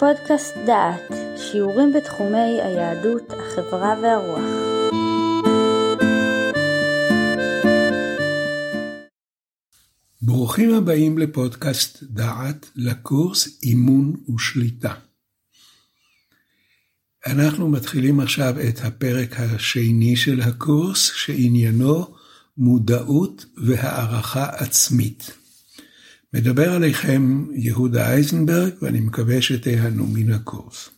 פודקאסט דעת, שיעורים בתחומי היהדות, החברה והרוח. ברוכים הבאים לפודקאסט דעת, לקורס אימון ושליטה. אנחנו מתחילים עכשיו את הפרק השני של הקורס, שעניינו מודעות והערכה עצמית. מדבר עליכם יהודה אייזנברג, ואני מקווה שתיהנו מן הקורס.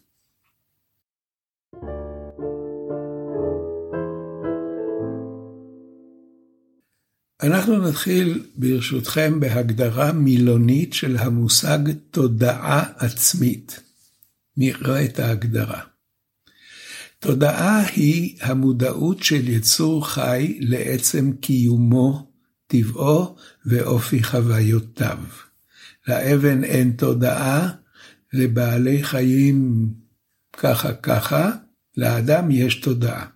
אנחנו נתחיל ברשותכם בהגדרה מילונית של המושג תודעה עצמית. נראה את ההגדרה. תודעה היא המודעות של יצור חי לעצם קיומו טבעו ואופי חוויותיו. לאבן אין תודעה, לבעלי חיים ככה ככה, לאדם יש תודעה.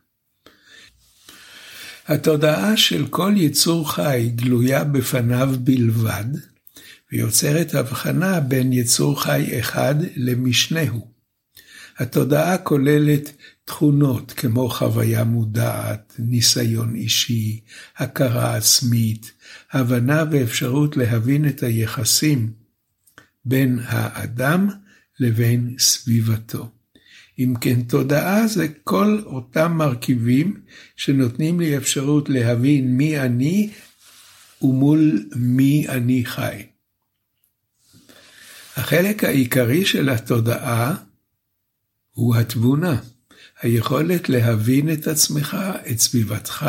התודעה של כל יצור חי גלויה בפניו בלבד, ויוצרת הבחנה בין יצור חי אחד למשנהו. התודעה כוללת תכונות כמו חוויה מודעת, ניסיון אישי, הכרה עצמית, הבנה ואפשרות להבין את היחסים בין האדם לבין סביבתו. אם כן, תודעה זה כל אותם מרכיבים שנותנים לי אפשרות להבין מי אני ומול מי אני חי. החלק העיקרי של התודעה הוא התבונה. היכולת להבין את עצמך, את סביבתך,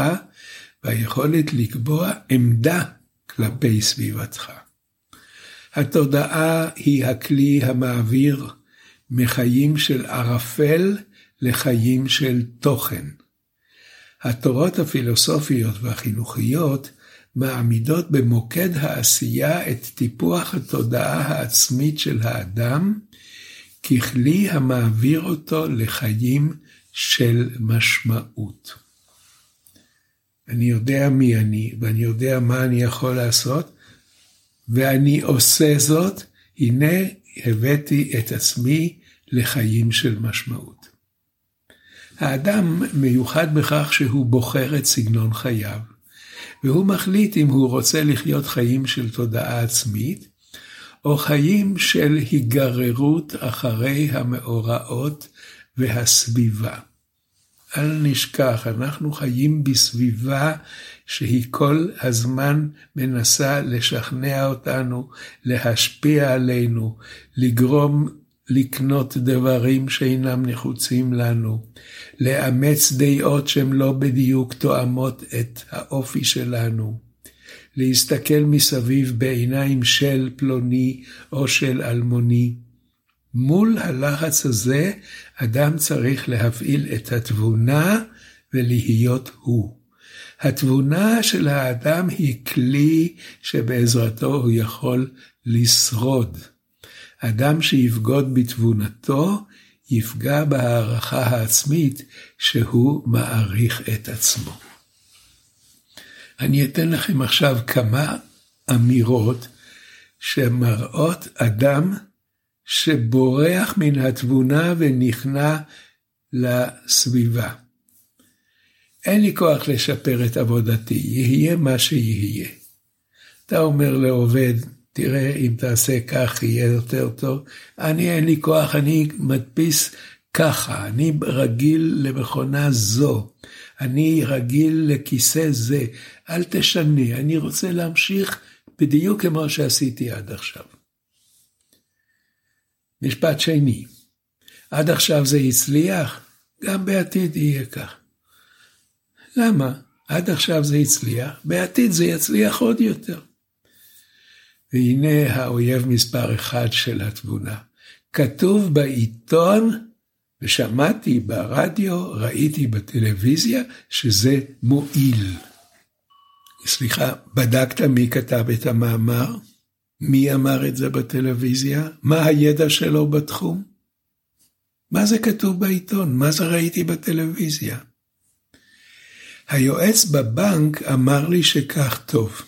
והיכולת לקבוע עמדה כלפי סביבתך. התודעה היא הכלי המעביר מחיים של ערפל לחיים של תוכן. התורות הפילוסופיות והחינוכיות מעמידות במוקד העשייה את טיפוח התודעה העצמית של האדם, ככלי המעביר אותו לחיים של משמעות. אני יודע מי אני, ואני יודע מה אני יכול לעשות, ואני עושה זאת, הנה הבאתי את עצמי לחיים של משמעות. האדם מיוחד בכך שהוא בוחר את סגנון חייו, והוא מחליט אם הוא רוצה לחיות חיים של תודעה עצמית, או חיים של היגררות אחרי המאורעות והסביבה. אל נשכח, אנחנו חיים בסביבה שהיא כל הזמן מנסה לשכנע אותנו, להשפיע עלינו, לגרום לקנות דברים שאינם נחוצים לנו, לאמץ דעות שהן לא בדיוק תואמות את האופי שלנו, להסתכל מסביב בעיניים של פלוני או של אלמוני. מול הלחץ הזה, אדם צריך להפעיל את התבונה ולהיות הוא. התבונה של האדם היא כלי שבעזרתו הוא יכול לשרוד. אדם שיבגוד בתבונתו, יפגע בהערכה העצמית שהוא מעריך את עצמו. אני אתן לכם עכשיו כמה אמירות שמראות אדם שבורח מן התבונה ונכנע לסביבה. אין לי כוח לשפר את עבודתי, יהיה מה שיהיה. אתה אומר לעובד, תראה, אם תעשה כך יהיה יותר טוב. אני אין לי כוח, אני מדפיס ככה, אני רגיל למכונה זו, אני רגיל לכיסא זה, אל תשנה, אני רוצה להמשיך בדיוק כמו שעשיתי עד עכשיו. משפט שני, עד עכשיו זה הצליח, גם בעתיד יהיה כך. למה? עד עכשיו זה הצליח, בעתיד זה יצליח עוד יותר. והנה האויב מספר אחד של התבונה. כתוב בעיתון, ושמעתי ברדיו, ראיתי בטלוויזיה, שזה מועיל. סליחה, בדקת מי כתב את המאמר? מי אמר את זה בטלוויזיה? מה הידע שלו בתחום? מה זה כתוב בעיתון? מה זה ראיתי בטלוויזיה? היועץ בבנק אמר לי שכך טוב.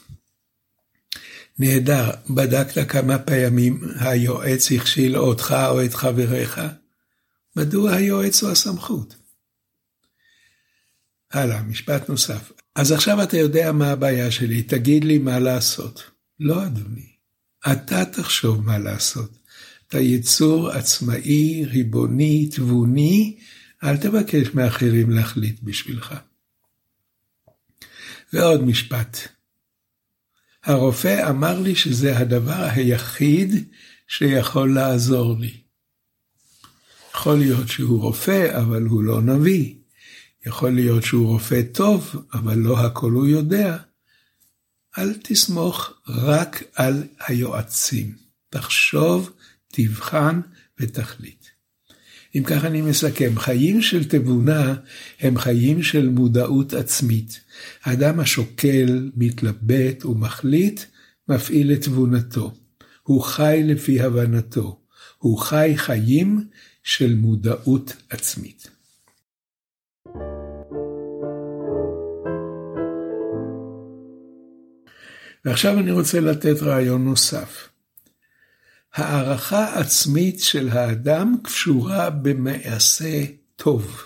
נהדר, בדקת כמה פעמים היועץ הכשיל אותך או את חבריך? מדוע היועץ הוא הסמכות? הלאה, משפט נוסף. אז עכשיו אתה יודע מה הבעיה שלי, תגיד לי מה לעשות. לא, אדוני. אתה תחשוב מה לעשות. אתה יצור עצמאי, ריבוני, תבוני, אל תבקש מאחרים להחליט בשבילך. ועוד משפט. הרופא אמר לי שזה הדבר היחיד שיכול לעזור לי. יכול להיות שהוא רופא, אבל הוא לא נביא. יכול להיות שהוא רופא טוב, אבל לא הכל הוא יודע. אל תסמוך רק על היועצים. תחשוב, תבחן ותחליט. אם כך אני מסכם, חיים של תבונה הם חיים של מודעות עצמית. האדם השוקל, מתלבט ומחליט, מפעיל את תבונתו. הוא חי לפי הבנתו. הוא חי חיים של מודעות עצמית. ועכשיו אני רוצה לתת רעיון נוסף. הערכה עצמית של האדם קשורה במעשה טוב.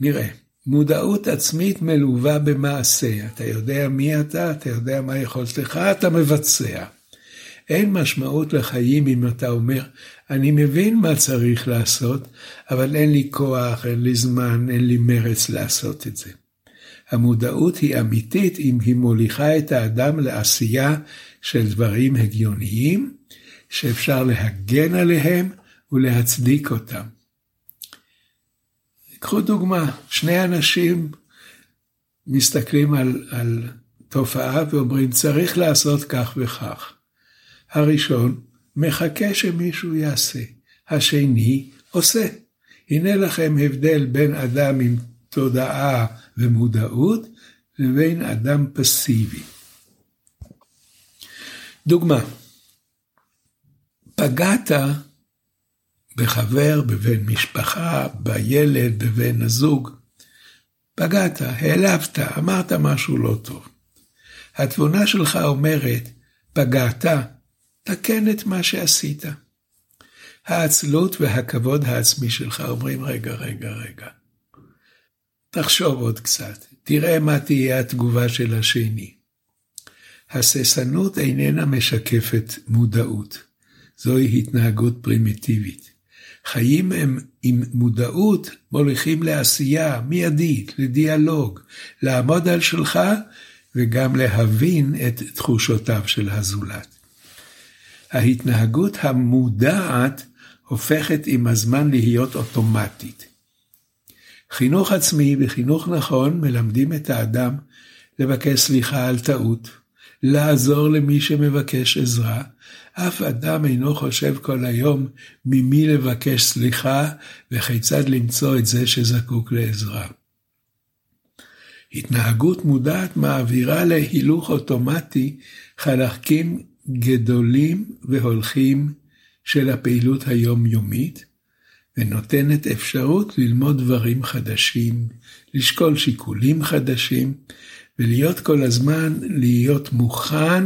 נראה, מודעות עצמית מלווה במעשה. אתה יודע מי אתה, אתה יודע מה יכולתך, אתה מבצע. אין משמעות לחיים אם אתה אומר, אני מבין מה צריך לעשות, אבל אין לי כוח, אין לי זמן, אין לי מרץ לעשות את זה. המודעות היא אמיתית אם היא מוליכה את האדם לעשייה של דברים הגיוניים, שאפשר להגן עליהם ולהצדיק אותם. קחו דוגמה, שני אנשים מסתכלים על, על תופעה ואומרים צריך לעשות כך וכך. הראשון מחכה שמישהו יעשה, השני עושה. הנה לכם הבדל בין אדם עם תודעה ומודעות לבין אדם פסיבי. דוגמה, פגעת בחבר, בבן משפחה, בילד, בבן הזוג, פגעת, העלבת, אמרת משהו לא טוב. התבונה שלך אומרת, פגעת, תקן את מה שעשית. העצלות והכבוד העצמי שלך אומרים, רגע, רגע, רגע. תחשוב עוד קצת, תראה מה תהיה התגובה של השני. הססנות איננה משקפת מודעות, זוהי התנהגות פרימיטיבית. חיים הם עם מודעות מוליכים לעשייה מיידית, לדיאלוג, לעמוד על שלך וגם להבין את תחושותיו של הזולת. ההתנהגות המודעת הופכת עם הזמן להיות אוטומטית. חינוך עצמי וחינוך נכון מלמדים את האדם לבקש סליחה על טעות, לעזור למי שמבקש עזרה. אף אדם אינו חושב כל היום ממי לבקש סליחה וכיצד למצוא את זה שזקוק לעזרה. התנהגות מודעת מעבירה להילוך אוטומטי חלקים גדולים והולכים של הפעילות היומיומית, ונותנת אפשרות ללמוד דברים חדשים, לשקול שיקולים חדשים, ולהיות כל הזמן, להיות מוכן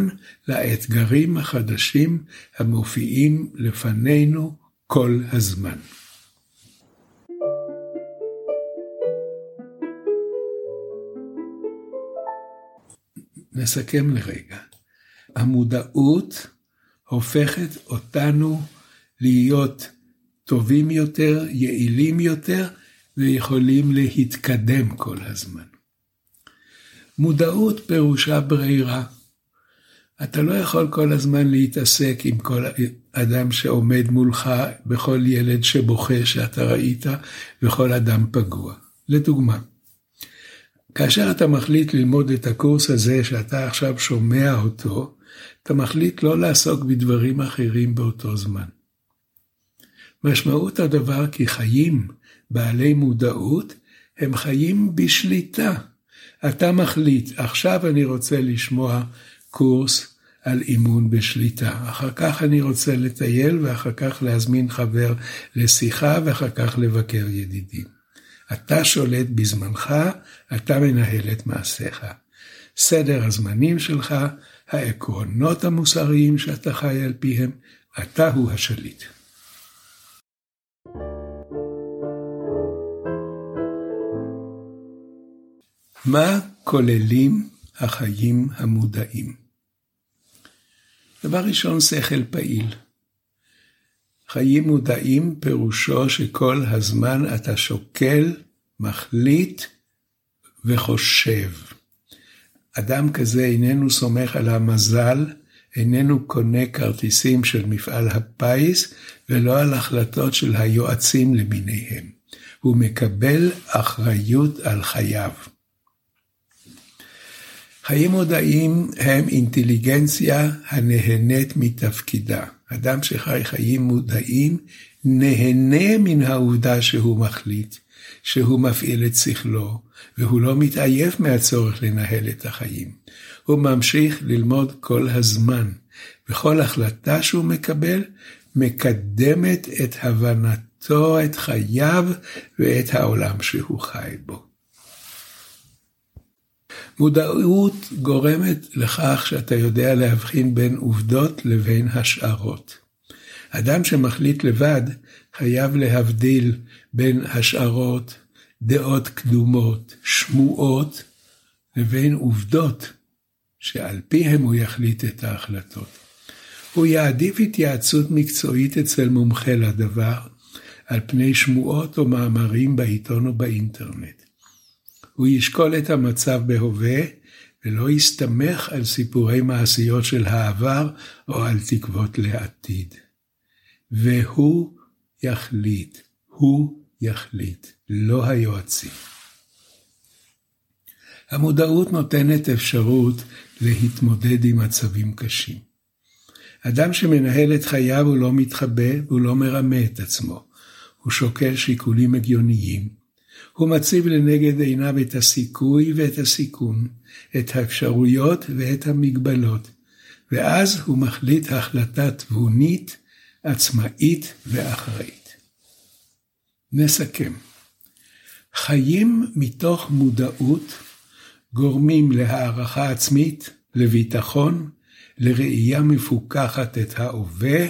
לאתגרים החדשים המופיעים לפנינו כל הזמן. נסכם לרגע. המודעות הופכת אותנו להיות טובים יותר, יעילים יותר, ויכולים להתקדם כל הזמן. מודעות פירושה ברירה. אתה לא יכול כל הזמן להתעסק עם כל אדם שעומד מולך, בכל ילד שבוכה שאתה ראית, וכל אדם פגוע. לדוגמה, כאשר אתה מחליט ללמוד את הקורס הזה שאתה עכשיו שומע אותו, אתה מחליט לא לעסוק בדברים אחרים באותו זמן. משמעות הדבר כי חיים בעלי מודעות הם חיים בשליטה. אתה מחליט, עכשיו אני רוצה לשמוע קורס על אימון בשליטה. אחר כך אני רוצה לטייל, ואחר כך להזמין חבר לשיחה, ואחר כך לבקר ידידים. אתה שולט בזמנך, אתה מנהל את מעשיך. סדר הזמנים שלך, העקרונות המוסריים שאתה חי על פיהם, אתה הוא השליט. מה כוללים החיים המודעים? דבר ראשון, שכל פעיל. חיים מודעים פירושו שכל הזמן אתה שוקל, מחליט וחושב. אדם כזה איננו סומך על המזל, איננו קונה כרטיסים של מפעל הפיס, ולא על החלטות של היועצים למיניהם. הוא מקבל אחריות על חייו. חיים מודעים הם אינטליגנציה הנהנית מתפקידה. אדם שחי חיים מודעים נהנה מן העובדה שהוא מחליט, שהוא מפעיל את שכלו, והוא לא מתעייף מהצורך לנהל את החיים. הוא ממשיך ללמוד כל הזמן, וכל החלטה שהוא מקבל מקדמת את הבנתו, את חייו ואת העולם שהוא חי בו. מודעות גורמת לכך שאתה יודע להבחין בין עובדות לבין השערות. אדם שמחליט לבד חייב להבדיל בין השערות, דעות קדומות, שמועות, לבין עובדות, שעל פיהם הוא יחליט את ההחלטות. הוא יעדיף התייעצות מקצועית אצל מומחה לדבר, על פני שמועות או מאמרים בעיתון או באינטרנט. הוא ישקול את המצב בהווה, ולא יסתמך על סיפורי מעשיות של העבר או על תקוות לעתיד. והוא יחליט, הוא יחליט, לא היועצים. המודעות נותנת אפשרות להתמודד עם מצבים קשים. אדם שמנהל את חייו הוא לא מתחבא, הוא לא מרמה את עצמו. הוא שוקל שיקולים הגיוניים, הוא מציב לנגד עיניו את הסיכוי ואת הסיכון, את האפשרויות ואת המגבלות, ואז הוא מחליט החלטה תבונית, עצמאית ואחראית. נסכם. חיים מתוך מודעות גורמים להערכה עצמית, לביטחון, לראייה מפוקחת את ההווה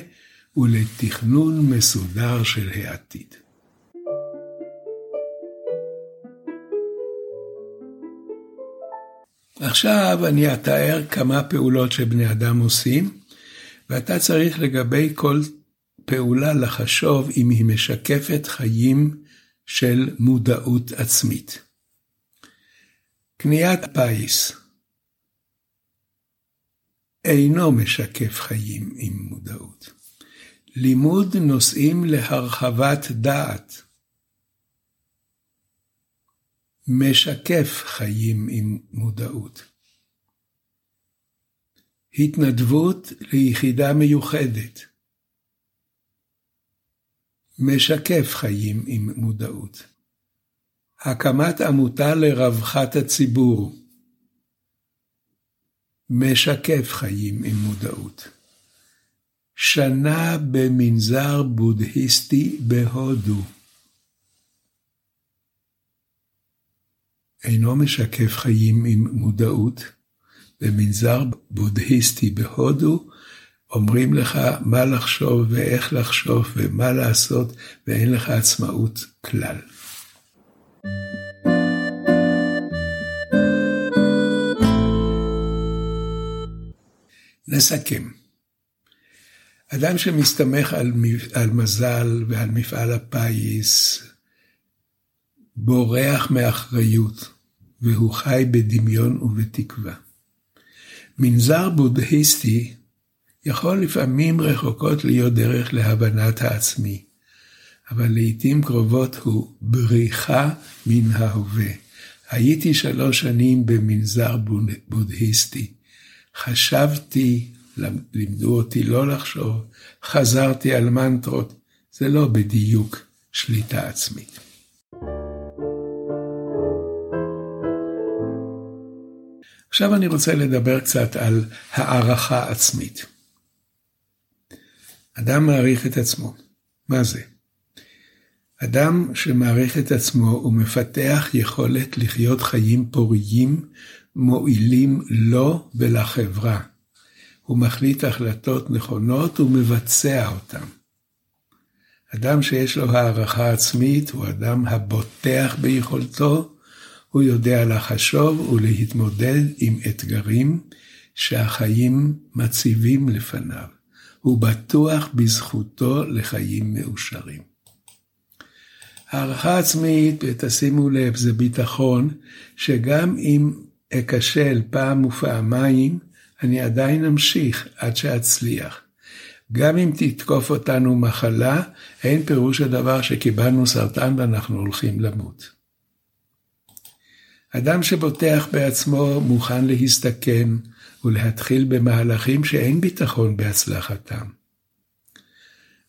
ולתכנון מסודר של העתיד. עכשיו אני אתאר כמה פעולות שבני אדם עושים, ואתה צריך לגבי כל פעולה לחשוב אם היא משקפת חיים של מודעות עצמית. קניית פיס אינו משקף חיים עם מודעות. לימוד נושאים להרחבת דעת משקף חיים עם מודעות. התנדבות ליחידה מיוחדת משקף חיים עם מודעות. הקמת עמותה לרווחת הציבור משקף חיים עם מודעות. שנה במנזר בודהיסטי בהודו אינו משקף חיים עם מודעות. במנזר בודהיסטי בהודו אומרים לך מה לחשוב ואיך לחשוב ומה לעשות, ואין לך עצמאות כלל. נסכם. אדם שמסתמך על, על מזל ועל מפעל הפיס, בורח מאחריות, והוא חי בדמיון ובתקווה. מנזר בודהיסטי יכול לפעמים רחוקות להיות דרך להבנת העצמי, אבל לעתים קרובות הוא בריחה מן ההווה. הייתי שלוש שנים במנזר בודהיסטי. חשבתי, לימדו אותי לא לחשוב, חזרתי על מנטרות, זה לא בדיוק שליטה עצמית. עכשיו אני רוצה לדבר קצת על הערכה עצמית. אדם מעריך את עצמו. מה זה? אדם שמעריך את עצמו ומפתח יכולת לחיות חיים פוריים, מועילים לו ולחברה. הוא מחליט החלטות נכונות ומבצע אותן. אדם שיש לו הערכה עצמית הוא אדם הבוטח ביכולתו, הוא יודע לחשוב ולהתמודד עם אתגרים שהחיים מציבים לפניו. הוא בטוח בזכותו לחיים מאושרים. הערכה עצמית, ותשימו לב, זה ביטחון שגם אם אכשל פעם ופעמיים, אני עדיין אמשיך עד שאצליח. גם אם תתקוף אותנו מחלה, אין פירוש הדבר שקיבלנו סרטן ואנחנו הולכים למות. אדם שבוטח בעצמו מוכן להסתכן ולהתחיל במהלכים שאין ביטחון בהצלחתם.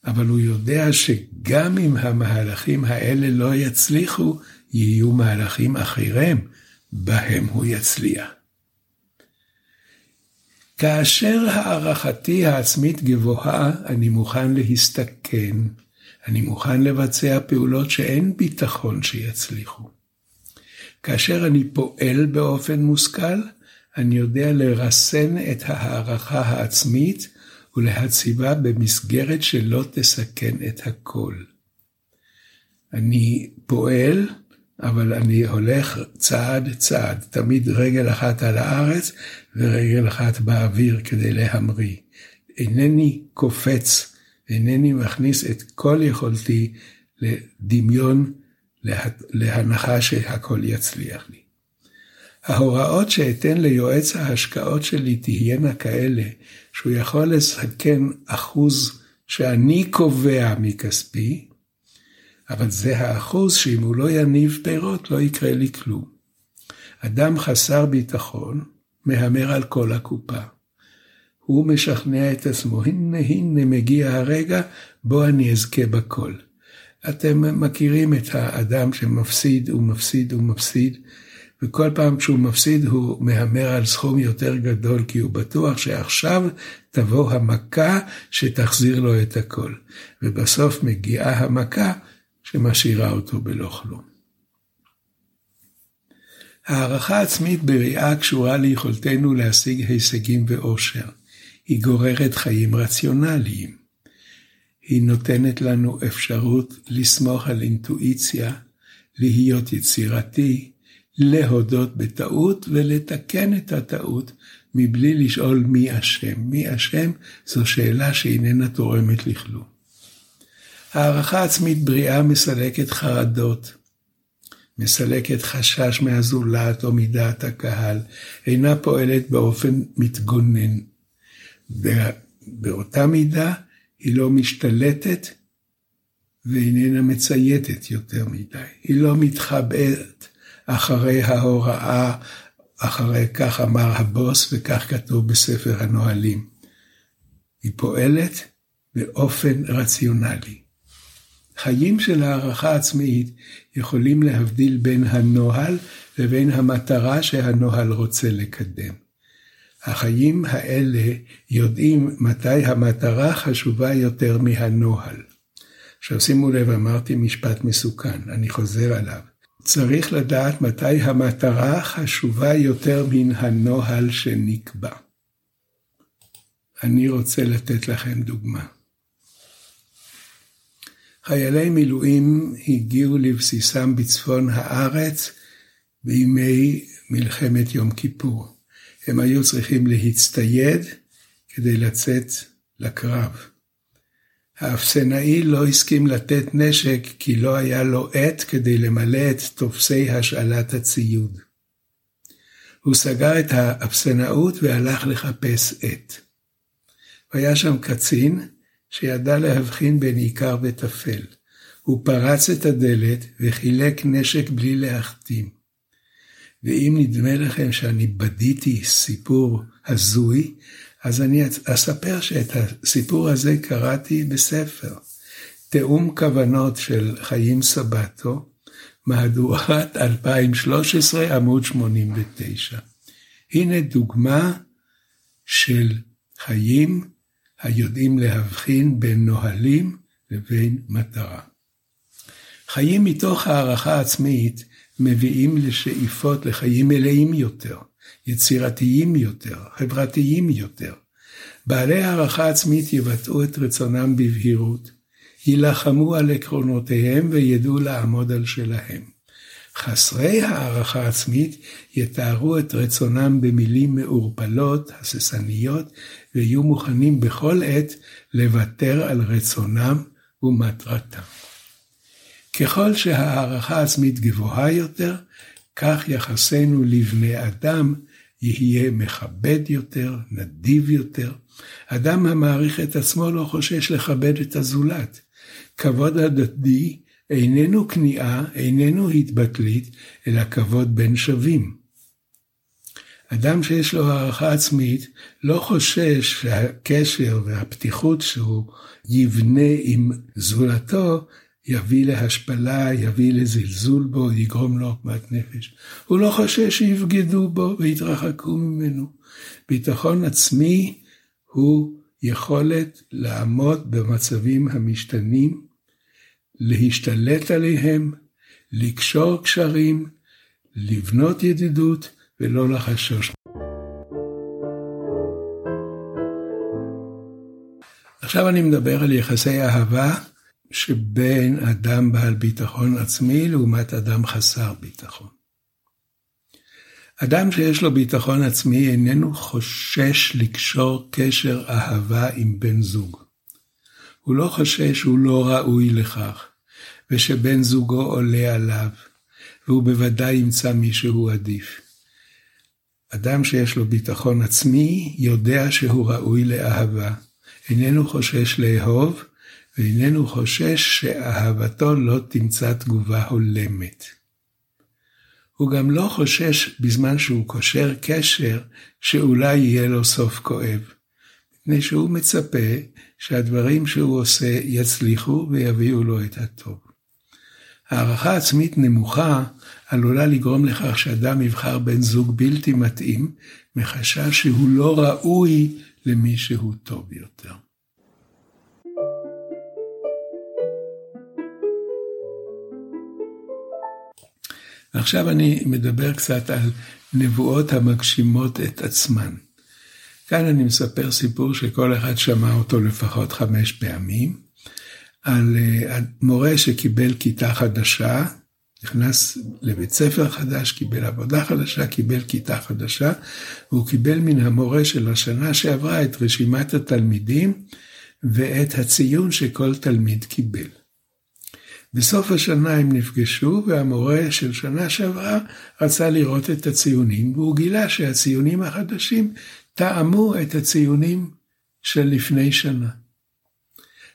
אבל הוא יודע שגם אם המהלכים האלה לא יצליחו, יהיו מהלכים אחרים בהם הוא יצליח. כאשר הערכתי העצמית גבוהה, אני מוכן להסתכן, אני מוכן לבצע פעולות שאין ביטחון שיצליחו. כאשר אני פועל באופן מושכל, אני יודע לרסן את ההערכה העצמית ולהציבה במסגרת שלא תסכן את הכל. אני פועל, אבל אני הולך צעד צעד, תמיד רגל אחת על הארץ ורגל אחת באוויר כדי להמריא. אינני קופץ, אינני מכניס את כל יכולתי לדמיון, להנחה שהכל יצליח לי. ההוראות שאתן ליועץ ההשקעות שלי תהיינה כאלה שהוא יכול לסכן אחוז שאני קובע מכספי, אבל זה האחוז שאם הוא לא יניב פירות לא יקרה לי כלום. אדם חסר ביטחון מהמר על כל הקופה. הוא משכנע את עצמו, הנה הנה מגיע הרגע בו אני אזכה בכל. אתם מכירים את האדם שמפסיד ומפסיד ומפסיד, וכל פעם כשהוא מפסיד הוא מהמר על סכום יותר גדול, כי הוא בטוח שעכשיו תבוא המכה שתחזיר לו את הכל. ובסוף מגיעה המכה שמשאירה אותו בלא כלום. הערכה עצמית בריאה קשורה ליכולתנו להשיג הישגים ואושר. היא גוררת חיים רציונליים. היא נותנת לנו אפשרות לסמוך על אינטואיציה, להיות יצירתי, להודות בטעות ולתקן את הטעות מבלי לשאול מי אשם. מי אשם זו שאלה שאיננה תורמת לכלום. הערכה עצמית בריאה מסלקת חרדות, מסלקת חשש מהזולת או מדעת הקהל, אינה פועלת באופן מתגונן. באותה מידה היא לא משתלטת ואיננה מצייתת יותר מדי. היא לא מתחבאת אחרי ההוראה, אחרי כך אמר הבוס וכך כתוב בספר הנהלים. היא פועלת באופן רציונלי. חיים של הערכה עצמית יכולים להבדיל בין הנוהל לבין המטרה שהנוהל רוצה לקדם. החיים האלה יודעים מתי המטרה חשובה יותר מהנוהל. עכשיו שימו לב, אמרתי משפט מסוכן, אני חוזר עליו. צריך לדעת מתי המטרה חשובה יותר מן הנוהל שנקבע. אני רוצה לתת לכם דוגמה. חיילי מילואים הגיעו לבסיסם בצפון הארץ בימי מלחמת יום כיפור. הם היו צריכים להצטייד כדי לצאת לקרב. האפסנאי לא הסכים לתת נשק כי לא היה לו עת כדי למלא את טופסי השאלת הציוד. הוא סגר את האפסנאות והלך לחפש עת. והיה שם קצין שידע להבחין בין עיקר וטפל. הוא פרץ את הדלת וחילק נשק בלי להחתים. ואם נדמה לכם שאני בדיתי סיפור הזוי, אז אני אספר שאת הסיפור הזה קראתי בספר. תיאום כוונות של חיים סבטו, מהדורת 2013, עמוד 89. הנה דוגמה של חיים היודעים להבחין בין נהלים לבין מטרה. חיים מתוך הערכה עצמית מביאים לשאיפות לחיים מלאים יותר, יצירתיים יותר, חברתיים יותר. בעלי הערכה עצמית יבטאו את רצונם בבהירות, יילחמו על עקרונותיהם וידעו לעמוד על שלהם. חסרי הערכה עצמית יתארו את רצונם במילים מעורפלות, הססניות, ויהיו מוכנים בכל עת לוותר על רצונם ומטרתם. ככל שהערכה עצמית גבוהה יותר, כך יחסנו לבני אדם יהיה מכבד יותר, נדיב יותר. אדם המעריך את עצמו לא חושש לכבד את הזולת. כבוד הדדי איננו כניעה, איננו התבטלית, אלא כבוד בין שווים. אדם שיש לו הערכה עצמית לא חושש שהקשר והפתיחות שהוא יבנה עם זולתו יביא להשפלה, יביא לזלזול בו, יגרום לו עוגמת נפש. הוא לא חושש שיבגדו בו ויתרחקו ממנו. ביטחון עצמי הוא יכולת לעמוד במצבים המשתנים, להשתלט עליהם, לקשור קשרים, לבנות ידידות ולא לחשוש. עכשיו אני מדבר על יחסי אהבה שבין אדם בעל ביטחון עצמי לעומת אדם חסר ביטחון. אדם שיש לו ביטחון עצמי איננו חושש לקשור קשר אהבה עם בן זוג. הוא לא חושש שהוא לא ראוי לכך, ושבן זוגו עולה עליו, והוא בוודאי ימצא מישהו עדיף. אדם שיש לו ביטחון עצמי יודע שהוא ראוי לאהבה, איננו חושש לאהוב, ואיננו חושש שאהבתו לא תמצא תגובה הולמת. הוא גם לא חושש בזמן שהוא קושר קשר שאולי יהיה לו סוף כואב, מפני שהוא מצפה שהדברים שהוא עושה יצליחו ויביאו לו את הטוב. הערכה עצמית נמוכה עלולה לגרום לכך שאדם יבחר בן זוג בלתי מתאים, מחשש שהוא לא ראוי למי שהוא טוב יותר. ועכשיו אני מדבר קצת על נבואות המגשימות את עצמן. כאן אני מספר סיפור שכל אחד שמע אותו לפחות חמש פעמים, על אה, מורה שקיבל כיתה חדשה, נכנס לבית ספר חדש, קיבל עבודה חדשה, קיבל כיתה חדשה, והוא קיבל מן המורה של השנה שעברה את רשימת התלמידים ואת הציון שכל תלמיד קיבל. בסוף השנה הם נפגשו, והמורה של שנה שעברה רצה לראות את הציונים, והוא גילה שהציונים החדשים טעמו את הציונים של לפני שנה.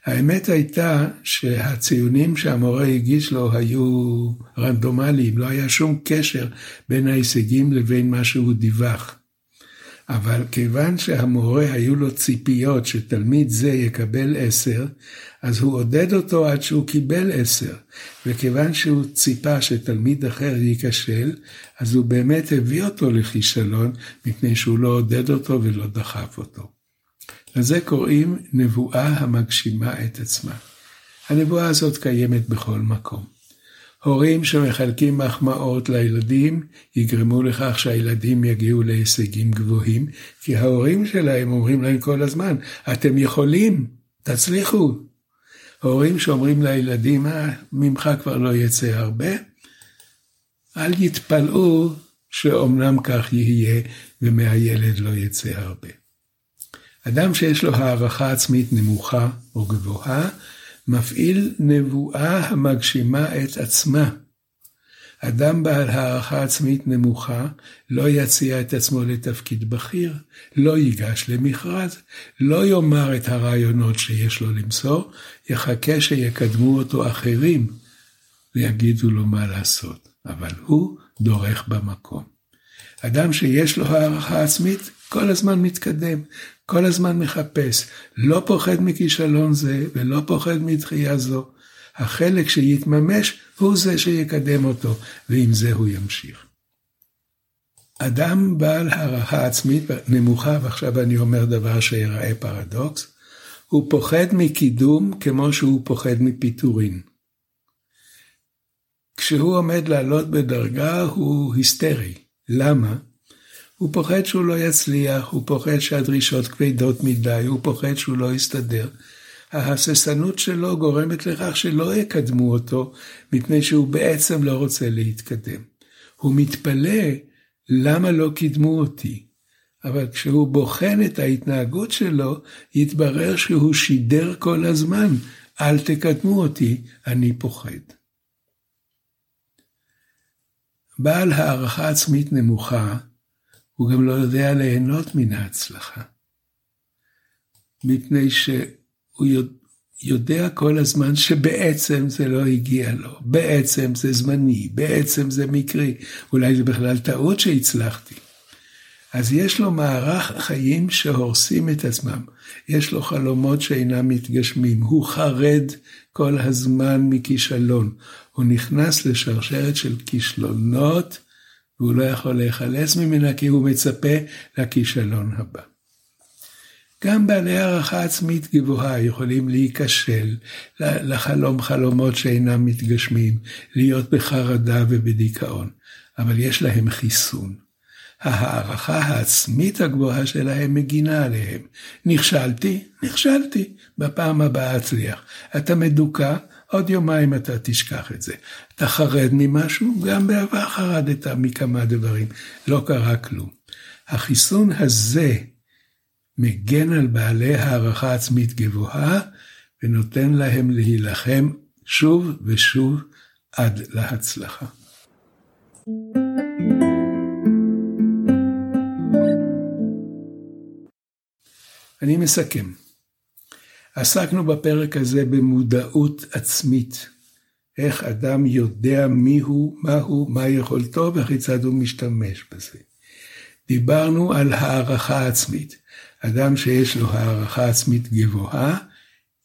האמת הייתה שהציונים שהמורה הגיש לו היו רנדומליים, לא היה שום קשר בין ההישגים לבין מה שהוא דיווח. אבל כיוון שהמורה היו לו ציפיות שתלמיד זה יקבל עשר, אז הוא עודד אותו עד שהוא קיבל עשר. וכיוון שהוא ציפה שתלמיד אחר ייכשל, אז הוא באמת הביא אותו לכישלון, מפני שהוא לא עודד אותו ולא דחף אותו. לזה קוראים נבואה המגשימה את עצמה. הנבואה הזאת קיימת בכל מקום. הורים שמחלקים מחמאות לילדים יגרמו לכך שהילדים יגיעו להישגים גבוהים, כי ההורים שלהם אומרים להם כל הזמן, אתם יכולים, תצליחו. הורים שאומרים לילדים, אה, ממך כבר לא יצא הרבה, אל יתפלאו שאומנם כך יהיה ומהילד לא יצא הרבה. אדם שיש לו הערכה עצמית נמוכה או גבוהה, מפעיל נבואה המגשימה את עצמה. אדם בעל הערכה עצמית נמוכה לא יציע את עצמו לתפקיד בכיר, לא ייגש למכרז, לא יאמר את הרעיונות שיש לו למסור, יחכה שיקדמו אותו אחרים ויגידו לו מה לעשות, אבל הוא דורך במקום. אדם שיש לו הערכה עצמית כל הזמן מתקדם, כל הזמן מחפש, לא פוחד מכישלון זה ולא פוחד מדחייה זו. החלק שיתממש הוא זה שיקדם אותו, ועם זה הוא ימשיך. אדם בעל הערכה עצמית נמוכה, ועכשיו אני אומר דבר שיראה פרדוקס, הוא פוחד מקידום כמו שהוא פוחד מפיטורין. כשהוא עומד לעלות בדרגה הוא היסטרי. למה? הוא פוחד שהוא לא יצליח, הוא פוחד שהדרישות כבדות מדי, הוא פוחד שהוא לא יסתדר. ההססנות שלו גורמת לכך שלא יקדמו אותו, מפני שהוא בעצם לא רוצה להתקדם. הוא מתפלא למה לא קידמו אותי. אבל כשהוא בוחן את ההתנהגות שלו, יתברר שהוא שידר כל הזמן, אל תקדמו אותי, אני פוחד. בעל הערכה עצמית נמוכה, הוא גם לא יודע ליהנות מן ההצלחה. מפני שהוא יודע כל הזמן שבעצם זה לא הגיע לו, בעצם זה זמני, בעצם זה מקרי, אולי זה בכלל טעות שהצלחתי. אז יש לו מערך חיים שהורסים את עצמם, יש לו חלומות שאינם מתגשמים, הוא חרד כל הזמן מכישלון, הוא נכנס לשרשרת של כישלונות, והוא לא יכול להיחלץ ממנה כי הוא מצפה לכישלון הבא. גם בעלי הערכה עצמית גבוהה יכולים להיכשל, לחלום חלומות שאינם מתגשמים, להיות בחרדה ובדיכאון, אבל יש להם חיסון. ההערכה העצמית הגבוהה שלהם מגינה עליהם. נכשלתי, נכשלתי, בפעם הבאה אצליח. אתה מדוכא, עוד יומיים אתה תשכח את זה. אתה חרד ממשהו, גם בעבר חרדת מכמה דברים, לא קרה כלום. החיסון הזה מגן על בעלי הערכה עצמית גבוהה, ונותן להם להילחם שוב ושוב עד להצלחה. אני מסכם. עסקנו בפרק הזה במודעות עצמית. איך אדם יודע מיהו, מהו, מה יכולתו וכיצד הוא משתמש בזה. דיברנו על הערכה עצמית. אדם שיש לו הערכה עצמית גבוהה,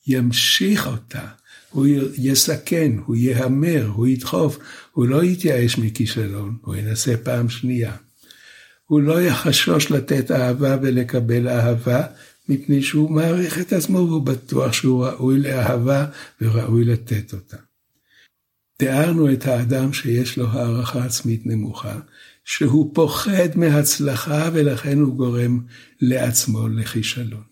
ימשיך אותה. הוא יסכן, הוא יהמר, הוא ידחוף, הוא לא יתייאש מכישלון, הוא ינסה פעם שנייה. הוא לא יחשוש לתת אהבה ולקבל אהבה, מפני שהוא מעריך את עצמו והוא בטוח שהוא ראוי לאהבה וראוי לתת אותה. תיארנו את האדם שיש לו הערכה עצמית נמוכה, שהוא פוחד מהצלחה ולכן הוא גורם לעצמו לכישלון.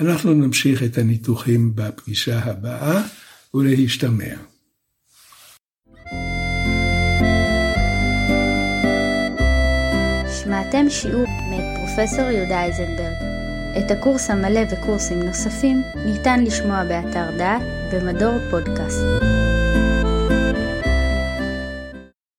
אנחנו נמשיך את הניתוחים בפגישה הבאה ולהשתמע. שמעתם שיעור מאת פרופסור יהודה איזנברג. את הקורס המלא וקורסים נוספים ניתן לשמוע באתר דעת במדור פודקאסט.